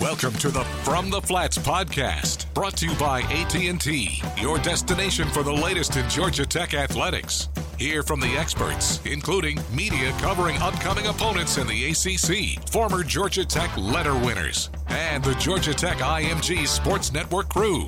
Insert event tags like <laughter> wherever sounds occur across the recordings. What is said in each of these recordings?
Welcome to the From the Flats podcast, brought to you by AT&T, your destination for the latest in Georgia Tech athletics. Hear from the experts, including media covering upcoming opponents in the ACC, former Georgia Tech letter winners, and the Georgia Tech IMG Sports Network crew.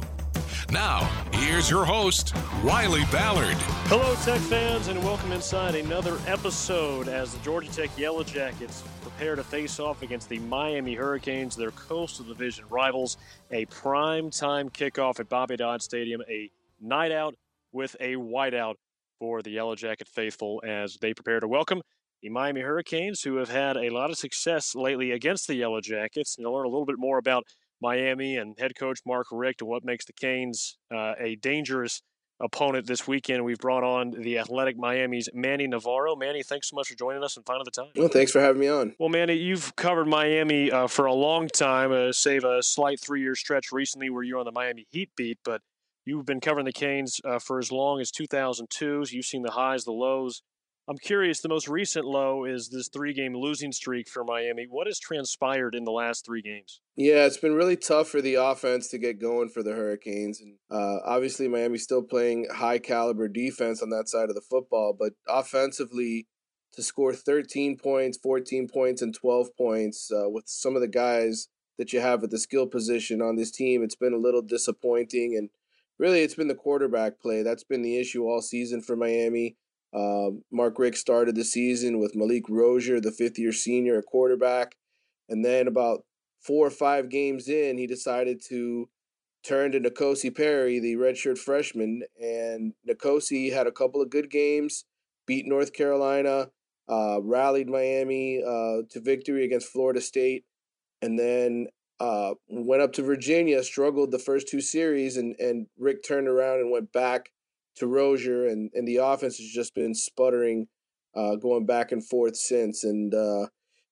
Now, here's your host, Wiley Ballard. Hello, Tech fans, and welcome inside another episode as the Georgia Tech Yellow Jackets prepare to face off against the Miami Hurricanes, their Coastal Division rivals. A prime time kickoff at Bobby Dodd Stadium, a night out with a whiteout for the Yellow Jacket faithful as they prepare to welcome the Miami Hurricanes, who have had a lot of success lately against the Yellow Jackets. And you'll learn a little bit more about Miami and head coach Mark Richt and what makes the Canes uh, a dangerous opponent this weekend. We've brought on the Athletic Miami's Manny Navarro. Manny, thanks so much for joining us and finding the time. Well, thanks for having me on. Well, Manny, you've covered Miami uh, for a long time, uh, save a slight three-year stretch recently where you're on the Miami Heat beat, but you've been covering the Canes uh, for as long as 2002. So you've seen the highs, the lows. I'm curious, the most recent low is this three game losing streak for Miami. What has transpired in the last three games? Yeah, it's been really tough for the offense to get going for the Hurricanes. And uh, obviously, Miami's still playing high caliber defense on that side of the football, but offensively, to score 13 points, 14 points, and 12 points uh, with some of the guys that you have at the skill position on this team, it's been a little disappointing. And really, it's been the quarterback play. That's been the issue all season for Miami. Uh, Mark Richt started the season with Malik Rosier, the fifth year senior at quarterback. And then about four or five games in, he decided to turn to N'Kosi Perry, the redshirt freshman. And N'Kosi had a couple of good games, beat North Carolina, uh, rallied Miami uh, to victory against Florida State, and then uh, went up to Virginia, struggled the first two series, and, and Richt turned around and went back to Rosier, and, and the offense has just been sputtering, uh, going back and forth since. And, uh,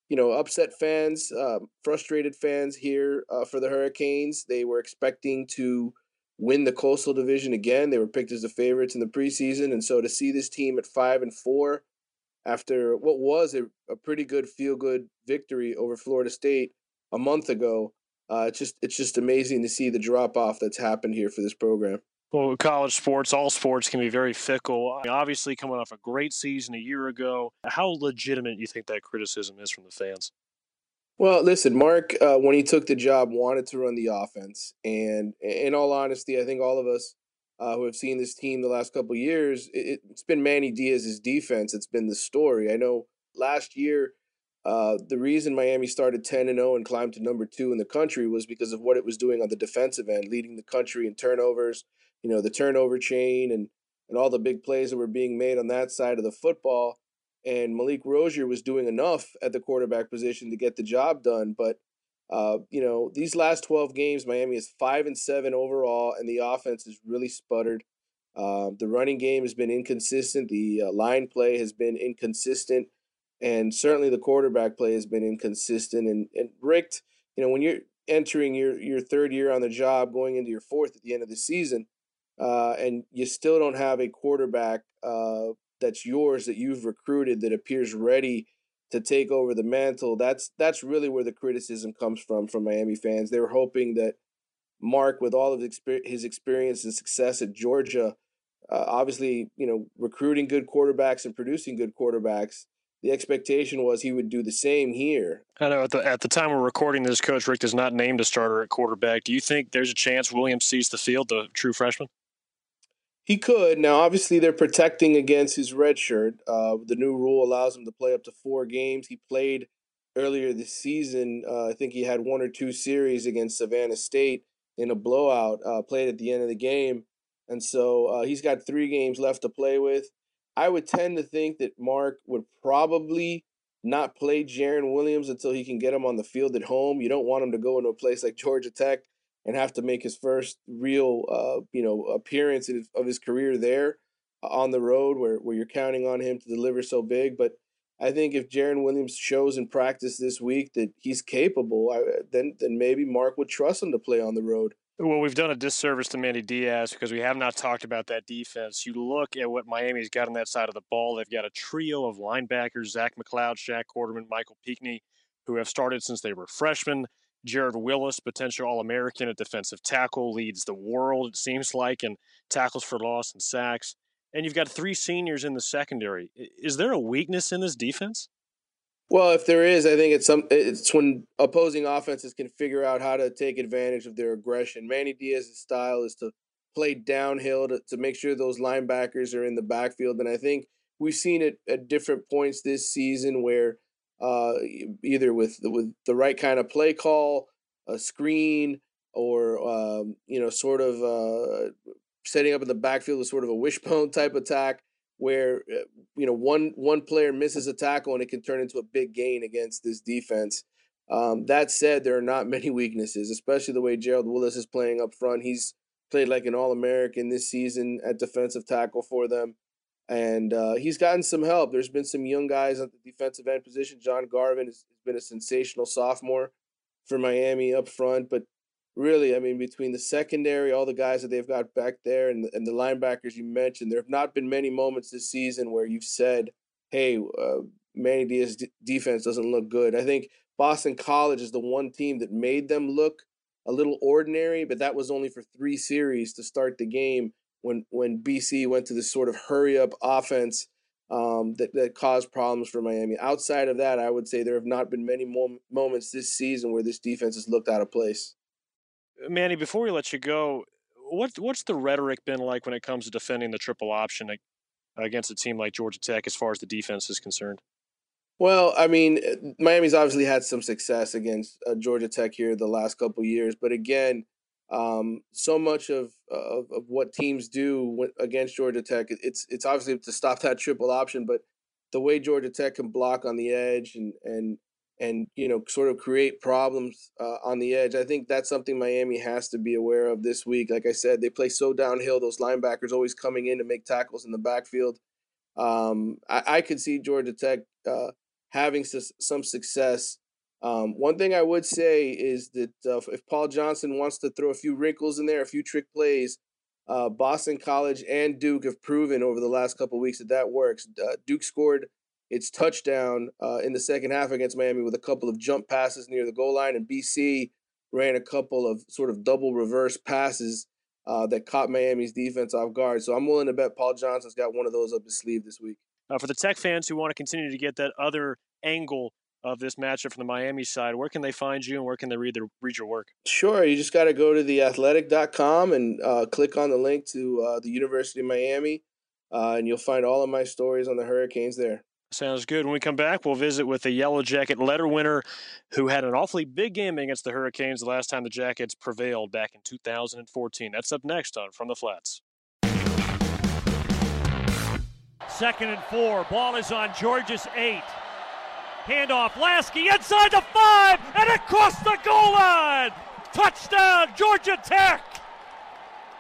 you know, upset fans, uh, frustrated fans here uh, for the Hurricanes. They were expecting to win the Coastal Division again. They were picked as the favorites in the preseason. And so to see this team at 5 and 4 after what was a, a pretty good feel good victory over Florida State a month ago, uh, it's just it's just amazing to see the drop off that's happened here for this program. Well, college sports, all sports can be very fickle. Obviously, coming off a great season a year ago, how legitimate you think that criticism is from the fans? Well, listen, Mark, uh, when he took the job, wanted to run the offense, and in all honesty, I think all of us uh, who have seen this team the last couple years, it, has been Manny Diaz's defense. It's been the story. I know last year, uh, the reason Miami started 10 and 0 and climbed to number two in the country was because of what it was doing on the defensive end, leading the country in turnovers you know, the turnover chain and and all the big plays that were being made on that side of the football. And Malik Rosier was doing enough at the quarterback position to get the job done. But uh, you know, these last twelve games, Miami is five and seven overall, and the offense has really sputtered. Uh, the running game has been inconsistent. The uh, line play has been inconsistent, and certainly the quarterback play has been inconsistent. And and Richt, you know, when you're entering your your third year on the job, going into your fourth at the end of the season, uh, and you still don't have a quarterback uh, that's yours that you've recruited that appears ready to take over the mantle. That's that's really where the criticism comes from from Miami fans. They were hoping that Mark, with all of his experience and success at Georgia, uh, obviously you know recruiting good quarterbacks and producing good quarterbacks. The expectation was he would do the same here. I know at the, at the time we're recording this, Coach Richt does not name a starter at quarterback. Do you think there's a chance Williams sees the field, the true freshman? He could. Now, obviously, they're protecting against his red shirt. Uh, the new rule allows him to play up to four games. He played earlier this season. Uh, I think he had one or two series against Savannah State in a blowout, uh, played at the end of the game. And so uh, he's got three games left to play with. I would tend to think that Mark would probably not play Jarren Williams until he can get him on the field at home. You don't want him to go into a place like Georgia Tech and have to make his first real, uh, you know, appearance of his career there uh, on the road, where where you're counting on him to deliver so big. But I think if Jarren Williams shows in practice this week that he's capable, I, then then maybe Mark would trust him to play on the road. Well, we've done a disservice to Manny Diaz because we have not talked about that defense. You look at what Miami's got on that side of the ball. They've got a trio of linebackers: Zach McCloud, Shaq Quarterman, Michael Pinckney, who have started since they were freshmen. Gerald Willis, potential All American at defensive tackle, leads the world, it seems like, in tackles for loss and sacks. And you've got three seniors in the secondary. Is there a weakness in this defense? Well, if there is, I think it's some it's when opposing offenses can figure out how to take advantage of their aggression. Manny Diaz's style is to play downhill to, to make sure those linebackers are in the backfield. And I think we've seen it at different points this season where uh, either with the, with the right kind of play call, a screen, or um, you know, sort of uh, setting up in the backfield with sort of a wishbone type attack where uh, you know one one player misses a tackle and it can turn into a big gain against this defense. Um, that said, there are not <laughs> many weaknesses, especially the way Gerald Willis is playing up front. He's played like an All American this season at defensive tackle for them, and uh, he's gotten some help. There's been some young guys at the defensive end position. John Garvin has, been a sensational sophomore for Miami up front, but really, I mean, between the secondary, all the guys that they've got back there, and the, and the linebackers you mentioned, there have not been many moments this season where you've said, "Hey, uh, Manny Diaz d- defense doesn't look good." I think Boston College is the one team that made them look a little ordinary, but that was only for three series to start the game when when BC went to this sort of hurry up offense. Um, that, that caused problems for Miami. Outside of that, I would say there have not been many mom- moments this season where this defense has looked out of place. Manny, before we let you go, what what's the rhetoric been like when it comes to defending the triple option against a team like Georgia Tech as far as the defense is concerned? Well, I mean, eh, Miami's obviously had some success against uh, Georgia Tech here the last couple years, but again, um, so much of, of, of what teams do against Georgia Tech, it's it's obviously to stop that triple option, but the way Georgia Tech can block on the edge and and and you know sort of create problems uh, on the edge. I think that's something Miami has to be aware of this week. Like I said, they play so downhill; those linebackers always coming in to make tackles in the backfield. Um, I, I, could see Georgia Tech uh, having some success. Um, one thing I would say is that uh, if Paul Johnson wants to throw a few wrinkles in there, a few trick plays, uh, Boston College and Duke have proven over the last couple weeks that that works. Uh, Duke scored its touchdown uh, in the second half against Miami with a couple of jump passes near the goal line, and BC ran a couple of sort of double reverse passes uh, that caught Miami's defense off guard. So I'm willing to bet Paul Johnson's got one of those up his sleeve this week. Uh, for the Tech fans who want to continue to get that other angle of this matchup from the Miami side, where can they find you and where can they read, the, read your work? Sure. You just got to go to theathletic.com and uh, click on the link to uh, the University of Miami, uh, and you'll find all of my stories on the Hurricanes there. Sounds good. When we come back, we'll visit with the Yellow Jacket letter winner who had an awfully big game against the Hurricanes the last time the Jackets prevailed back in 2014. That's up next on From the Flats. Second and four. Ball is on Georgia's eight. Handoff. Laskey inside the five and across the goal line. Touchdown, Georgia Tech.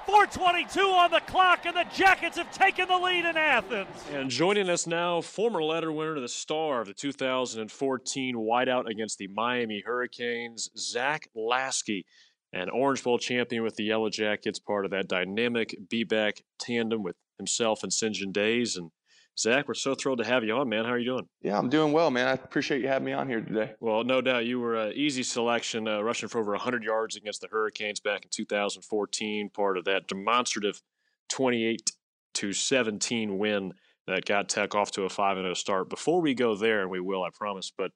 422 on the clock, and the Jackets have taken the lead in Athens. And joining us now, former letter winner to the star of the 2014 whiteout against the Miami Hurricanes, Zach Laskey, an Orange Bowl champion with the Yellow Jackets, part of that dynamic B-back tandem with himself and Synjyn Days. And Zach, we're so thrilled to have you on, man. How are you doing? Yeah, I'm doing well, man. I appreciate you having me on here today. Well, no doubt you were an easy selection, uh, rushing for over 100 yards against the Hurricanes back in 2014, part of that demonstrative 28 to 17 win that got Tech off to a 5 0 start. Before we go there, and we will, I promise, but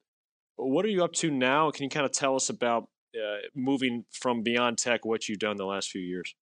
what are you up to now? Can you kind of tell us about uh, moving from beyond Tech, what you've done the last few years?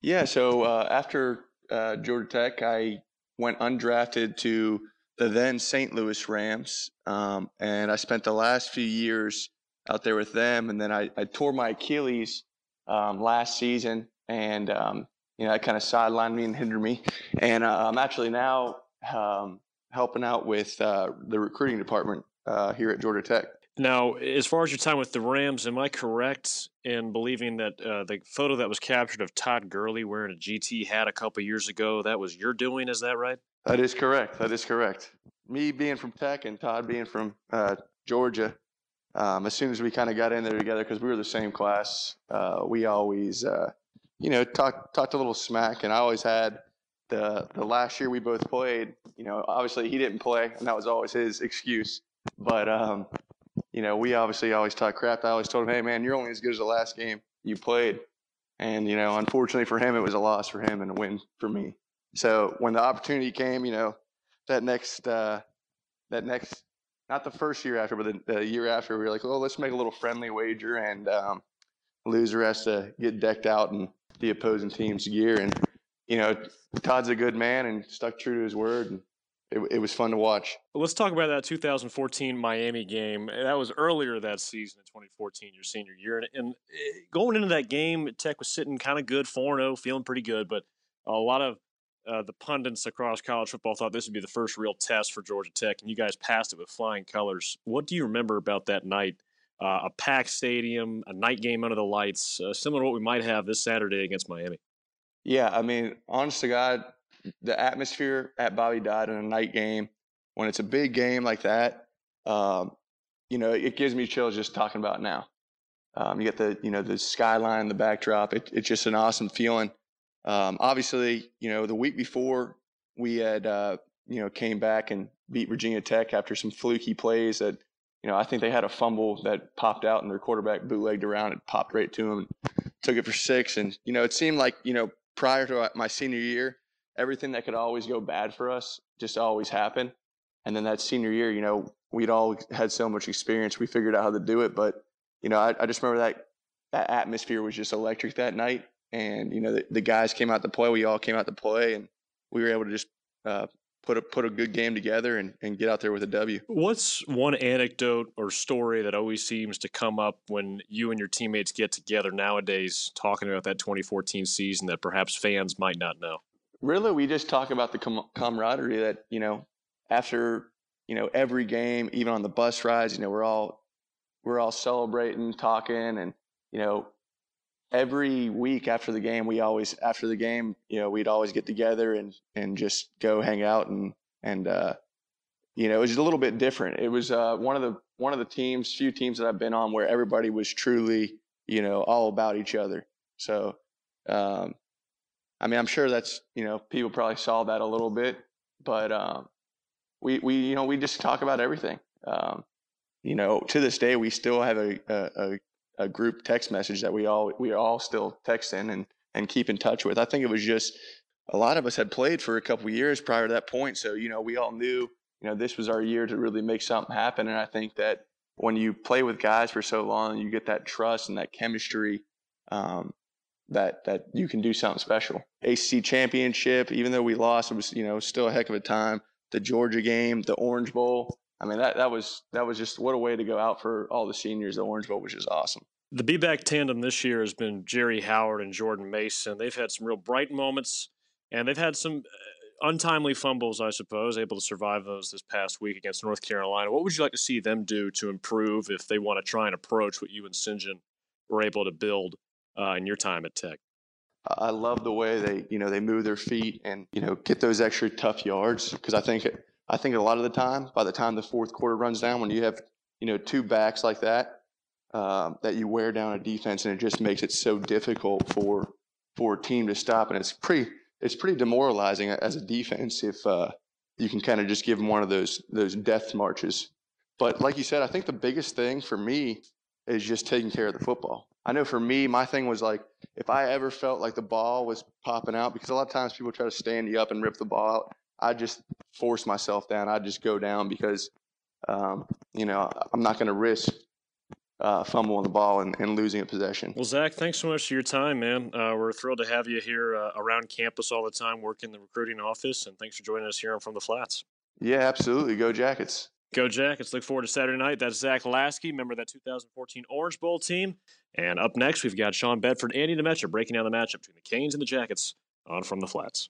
Yeah, so uh, after uh, Georgia Tech, I went undrafted to the then St. Louis Rams, um, and I spent the last few years out there with them. And then I, I tore my Achilles um, last season, and um, you know that kind of sidelined me and hindered me. And uh, I'm actually now um, helping out with uh, the recruiting department uh, here at Georgia Tech. Now, as far as your time with the Rams, am I correct in believing that uh, the photo that was captured of Todd Gurley wearing a GT hat a couple years ago, that was your doing? Is that right? That is correct. That is correct. Me being from Tech and Todd being from uh, Georgia, um, as soon as we kind of got in there together, because we were the same class, uh, we always, uh, you know, talked talked a little smack, and I always had the the last year we both played. You know, obviously he didn't play, and that was always his excuse. But um, you know, we obviously always talk crap. I always told him, hey, man, you're only as good as the last game you played. And, you know, unfortunately for him, it was a loss for him and a win for me. So when the opportunity came, you know, that next, uh, that next, not the first year after, but the, the year after, we were like, oh, let's make a little friendly wager and um, loser has to get decked out in the opposing team's gear. And, you know, Todd's a good man and stuck true to his word. And it, it was fun to watch. Let's talk about that 2014 Miami game. That was earlier that season in 2014, your senior year. And, and eh, going into that game, Tech was sitting kind of good, 4 0, feeling pretty good. But a lot of uh, the pundits across college football thought this would be the first real test for Georgia Tech, and you guys passed it with flying colors. What do you remember about that night? Uh, a packed stadium, a night game under the lights, uh, similar to what we might have this Saturday against Miami. Yeah, I mean, honest to God, the atmosphere at Bobby Dodd in a night game, when it's a big game like that, um, you know, it gives me chills just talking about now. Um, you get the, you know, the skyline, the backdrop. It, it's just an awesome feeling. Um, obviously, you know, the week before we had, uh, you know, came back and beat Virginia Tech after some fluky plays that, you know, I think they had a fumble that popped out and their quarterback bootlegged around and popped right to him and took it for six. And, you know, it seemed like, you know, prior to my senior year, everything that could always go bad for us just always happened. And then that senior year, you know, we'd all had so much experience. We figured out how to do it. But, you know, I, I just remember that that atmosphere was just electric that night. And, you know, the, the, guys came out to play. We all came out to play and we were able to just uh, put a put a good game together and, and get out there with a W. What's one anecdote or story that always seems to come up when you and your teammates get together nowadays talking about that 2014 season that perhaps fans might not know? Really we just talk about the com- camaraderie that you know after you know every game even on the bus rides you know we're all we're all celebrating talking and you know every week after the game we always after the game you know we'd always get together and and just go hang out and and uh you know it was a little bit different. It was uh one of the one of the teams few teams that i've been on where everybody was truly you know all about each other. So um I mean, I'm sure that's you know people probably saw that a little bit, but um, we we you know we just talk about everything. Um, you know, to this day, we still have a, a a group text message that we all we all still texting and and keep in touch with. I think it was just a lot of us had played for a couple years prior to that point, so you know we all knew you know this was our year to really make something happen. And I think that when you play with guys for so long, you get that trust and that chemistry. Um, that that you can do something special. ACC championship, even though we lost, it was you know still a heck of a time. The Georgia game, the Orange Bowl. I mean that that was that was just what a way to go out for all the seniors. The Orange Bowl was just awesome. The B-back tandem this year has been Jerry Howard and Jordan Mason. They've had some real bright moments, and they've had some uh, untimely fumbles, I suppose, able to survive those this past week against North Carolina. What would you like to see them do to improve if they want to try and approach what you and Synjyn were able to build uh, in your time at Tech? I love the way they, you know, they move their feet and you know get those extra tough yards because I think I think a lot of the time, by the time the fourth quarter runs down, when you have you know two backs like that, um, that you wear down a defense and it just makes it so difficult for for a team to stop, and it's pretty it's pretty demoralizing as a defense if uh, you can kind of just give them one of those those death marches. But like you said, I think the biggest thing for me is just taking care of the football. I know for me, my thing was like if I ever felt like the ball was popping out, because a lot of times people try to stand you up and rip the ball out. I just force myself down. I just go down because, um, you know, I'm not going to risk uh, fumbling the ball and, and, losing a possession. Well, Zach, thanks so much for your time, man. Uh, we're thrilled to have you here uh, around campus all the time, working in the recruiting office, and thanks for joining us here on From the Flats. Yeah, absolutely. Go Jackets. Go Jackets. Look forward to Saturday night. That's Zach Laskey, member of that 2014 Orange Bowl team. And up next, we've got Sean Bedford, and Andy Demetra breaking down the matchup between the Canes and the Jackets on From the Flats.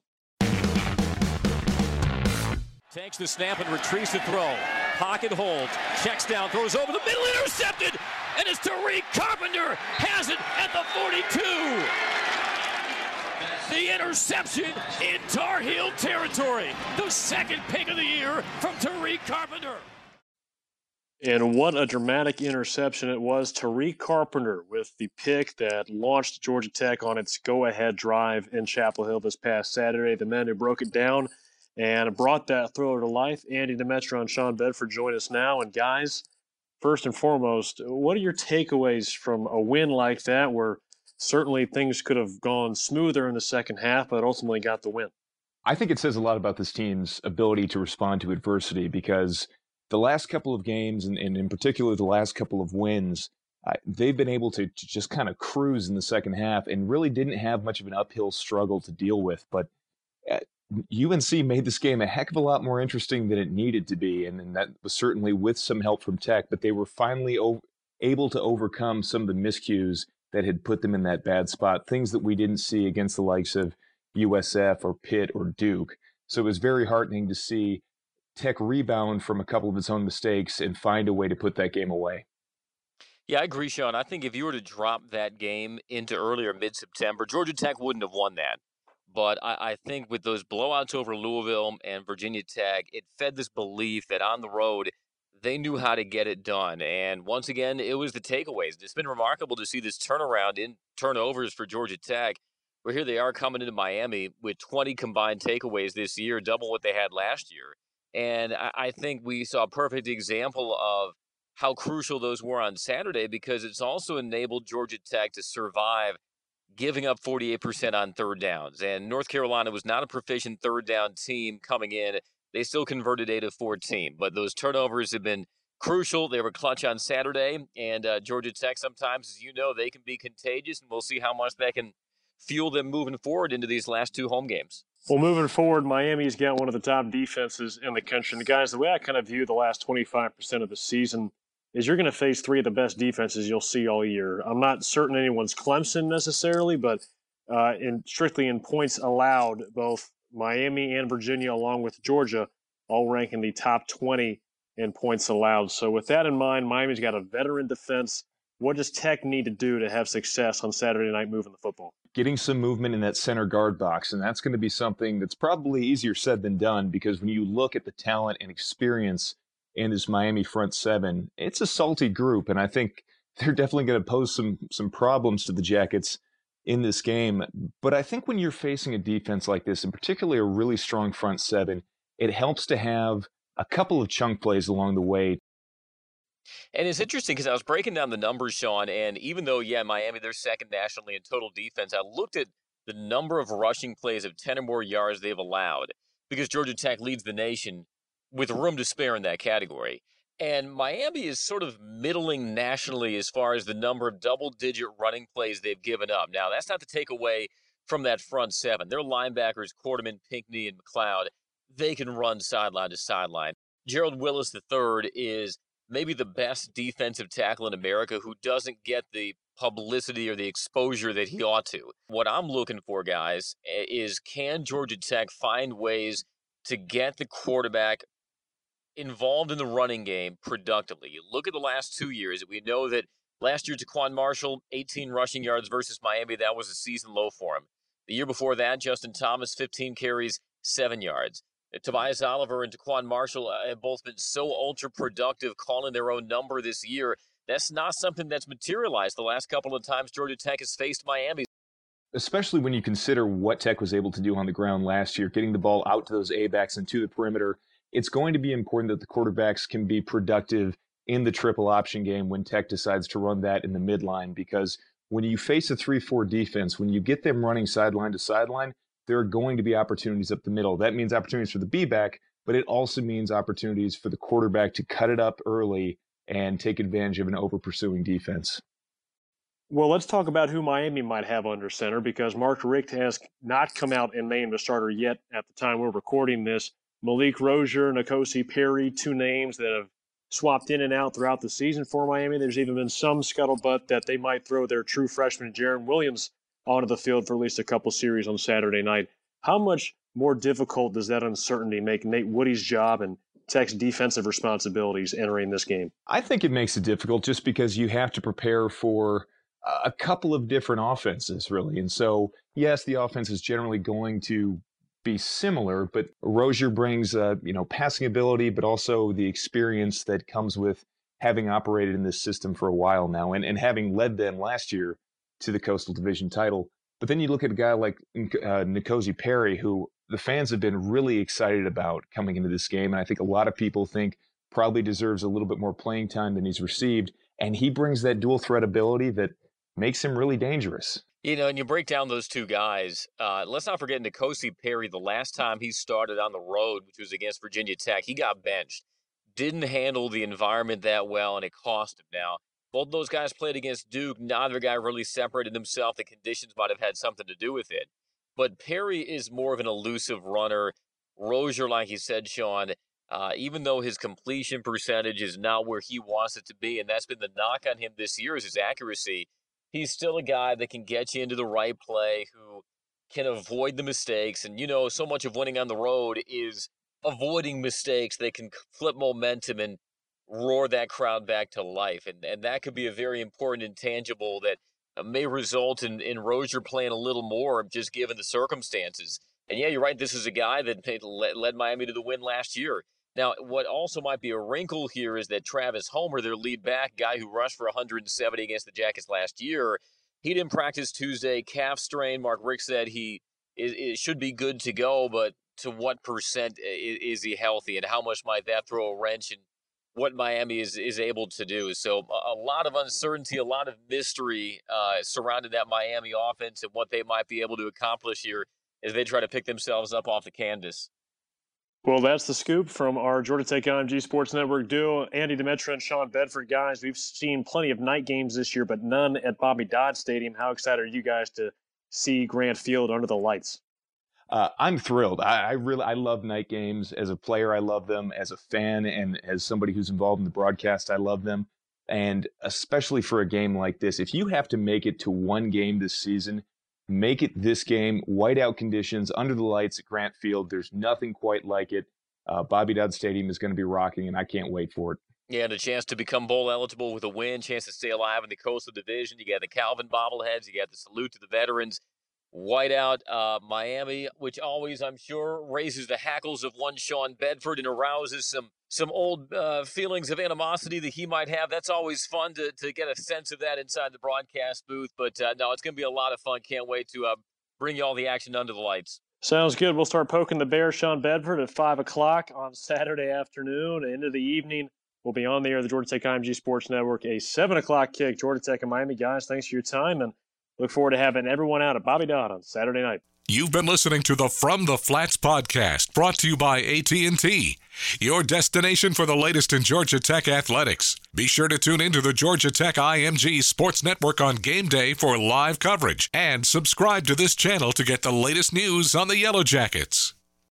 Takes the snap and retrieves the throw. Pocket holds, checks down, throws over the middle, intercepted, and it's Tariq Carpenter has it at the 42. The interception in Tar Heel territory. The second pick of the year from Tariq Carpenter. And what a dramatic interception it was. Tariq Carpenter with the pick that launched Georgia Tech on its go ahead drive in Chapel Hill this past Saturday. The men who broke it down and brought that throw to life, Andy Demetra and Sean Bedford, join us now. And guys, first and foremost, what are your takeaways from a win like that where certainly things could have gone smoother in the second half, but ultimately got the win? I think it says a lot about this team's ability to respond to adversity because the last couple of games, and, and in particular the last couple of wins, uh, they've been able to, to just kind of cruise in the second half and really didn't have much of an uphill struggle to deal with. But uh, UNC made this game a heck of a lot more interesting than it needed to be, and, and that was certainly with some help from Tech. But they were finally able to overcome some of the miscues that had put them in that bad spot, things that we didn't see against the likes of USF or Pitt or Duke. So it was very heartening to see Tech rebound from a couple of its own mistakes and find a way to put that game away. Yeah, I agree, Sean. I think if you were to drop that game into earlier mid September, Georgia Tech wouldn't have won that. But I, I, think with those blowouts over Louisville and Virginia Tech, it fed this belief that on the road, they knew how to get it done. And once again, it was the takeaways. It's been remarkable to see this turnaround in turnovers for Georgia Tech. Where here they are coming into Miami with 20 combined takeaways this year, double what they had last year. And I, I think we saw a perfect example of how crucial those were on Saturday because it's also enabled Georgia Tech to survive giving up 48% on third downs. And North Carolina was not a proficient third down team coming in. They still converted 8 of 14, but those turnovers have been crucial. They were clutch on Saturday, and uh, Georgia Tech sometimes, as you know, they can be contagious, and we'll see how much that can fuel them moving forward into these last two home games. Well, moving forward, Miami's got one of the top defenses in the country. And the guys, the way I kind of view the last 25% of the season is you're going to face three of the best defenses you'll see all year. I'm not certain anyone's Clemson necessarily, but uh, in strictly in points allowed, both Miami and Virginia, along with Georgia, all rank in the top 20 in points allowed. So, with that in mind, Miami's got a veteran defense. What does Tech need to do to have success on Saturday night moving the football? Getting some movement in that center guard box. And that's going to be something that's probably easier said than done because when you look at the talent and experience in this Miami front seven, it's a salty group. And I think they're definitely going to pose some some problems to the Jackets in this game. But I think when you're facing a defense like this, and particularly a really strong front seven, it helps to have a couple of chunk plays along the way and it's interesting because I was breaking down the numbers, Sean, and even though, yeah, Miami, they're second nationally in total defense, I looked at the number of rushing plays of 10 or more yards they've allowed because Georgia Tech leads the nation with room to spare in that category. And Miami is sort of middling nationally as far as the number of double digit running plays they've given up. Now, that's not to take away from that front seven. Their linebackers, Quarterman, Pinckney, and McCloud, they can run sideline to sideline. Gerald Willis III is maybe the best defensive tackle in America who doesn't get the publicity or the exposure that he ought to. What I'm looking for, guys, eh, is can Georgia Tech find ways to get the quarterback involved in the running game productively? You look at the last two years, we know that last year, TaQuon Marshall, 18 rushing yards versus Miami, that was a season low for him. The year before that, Justin Thomas, 15 carries, seven yards. Tobias Oliver and TaQuon Marshall uh, have both been so ultra productive calling their own number this year. That's not something that's materialized the last couple of times Georgia Tech has faced Miami. Especially when you consider what Tech was able to do on the ground last year, getting the ball out to those A backs and to the perimeter. It's going to be important that the quarterbacks can be productive in the triple option game when Tech decides to run that in the midline because when you face a 3 4 defense, when you get them running sideline to sideline, there are going to be opportunities up the middle. That means opportunities for the B back, but it also means opportunities for the quarterback to cut it up early and take advantage of an over pursuing defense. Well, let's talk about who Miami might have under center because Mark Richt has not come out and named a starter yet at the time we're recording this. Malik Rosier, N'Kosi Perry, two names that have swapped in and out throughout the season for Miami. There's even been some scuttlebutt that they might throw their true freshman Jarren Williams onto the field for at least a couple series on Saturday night. How much more difficult does that uncertainty make Nate Woody's job and Tech's defensive responsibilities entering this game? I think it makes it difficult just because you have to prepare for a couple of different offenses, really. And so, yes, the offense is generally going to be similar, but Rosier brings, uh, you know, passing ability, but also the experience that comes with having operated in this system for a while now and, and having led them last year to the Coastal Division title. But then you look at a guy like uh, Perry, who the fans have been really excited about coming into this game. And I think a lot of people think probably deserves a little bit more playing time than he's received. And he brings that dual threat ability that makes him really dangerous. You know, and you break down those two guys. Uh, let's not forget N'Kosi Perry. The last time he started on the road, which was against Virginia Tech, he got benched. Didn't handle the environment that well, and it cost him. Now, both those guys played against Duke. Neither guy really separated himself. The conditions might have had something to do with it. But Perry is more of an elusive runner. Rosier, like you said, Sean, uh, even though his completion percentage is not where he wants it to be, and that's been the knock on him this year is his accuracy, he's still a guy that can get you into the right play, who can avoid the mistakes. And, you know, so much of winning on the road is avoiding mistakes that can flip momentum and roar that crowd back to life. And, and that could be a very important intangible that uh, may result in, in Rosier playing a little more just given the circumstances. And yeah, you're right. This is a guy that led Miami to the win last year. Now, what also might be a wrinkle here is that Travis Homer, their lead back guy who rushed for 170 against the Jackets last year, he didn't practice Tuesday, calf strain. Mark Richt said he it, should be good to go, but to what percent is, is, he healthy, and how much might that throw a wrench in what Miami is is able to do? So a, a lot of uncertainty, a lot of mystery uh, surrounding that Miami offense and what they might be able to accomplish here as they try to pick themselves up off the canvas. Well, that's the scoop from our Georgia Tech IMG Sports Network duo, Andy Demetra and Sean Bedford. Guys, we've seen plenty of night games this year, but none at Bobby Dodd Stadium. How excited are you guys to see Grant Field under the lights? Uh, I'm thrilled. I, I, really I love night games. As a player, I love them. As a fan and as somebody who's involved in the broadcast, I love them. And especially for a game like this, if you have to make it to one game this season, make it this game, whiteout conditions, under the lights at Grant Field. There's nothing quite like it. Uh, Bobby Dodd Stadium is going to be rocking, and I can't wait for it. Yeah, and a chance to become bowl eligible with a win, chance to stay alive in the Coastal Division. You got the Calvin bobbleheads, you got the salute to the veterans. Whiteout uh, Miami, which always, I'm sure, raises the hackles of one Sean Bedford and arouses some some old uh, feelings of animosity that he might have. That's always fun to, to get a sense of that inside the broadcast booth. But uh, no, it's going to be a lot of fun. Can't wait to uh, bring you all the action under the lights. Sounds good. We'll start poking the bear, Sean Bedford, at 5 o'clock on Saturday afternoon. Into the evening, we'll be on the air, the Georgia Tech IMG Sports Network, a 7 o'clock kick. Georgia Tech and Miami. Guys, thanks for your time, and look forward to having everyone out at Bobby Dodd on Saturday night. You've been listening to the From the Flats podcast, brought to you by AT&T, your destination for the latest in Georgia Tech athletics. Be sure to tune into the Georgia Tech IMG Sports Network on game day for live coverage, and subscribe to this channel to get the latest news on the Yellow Jackets.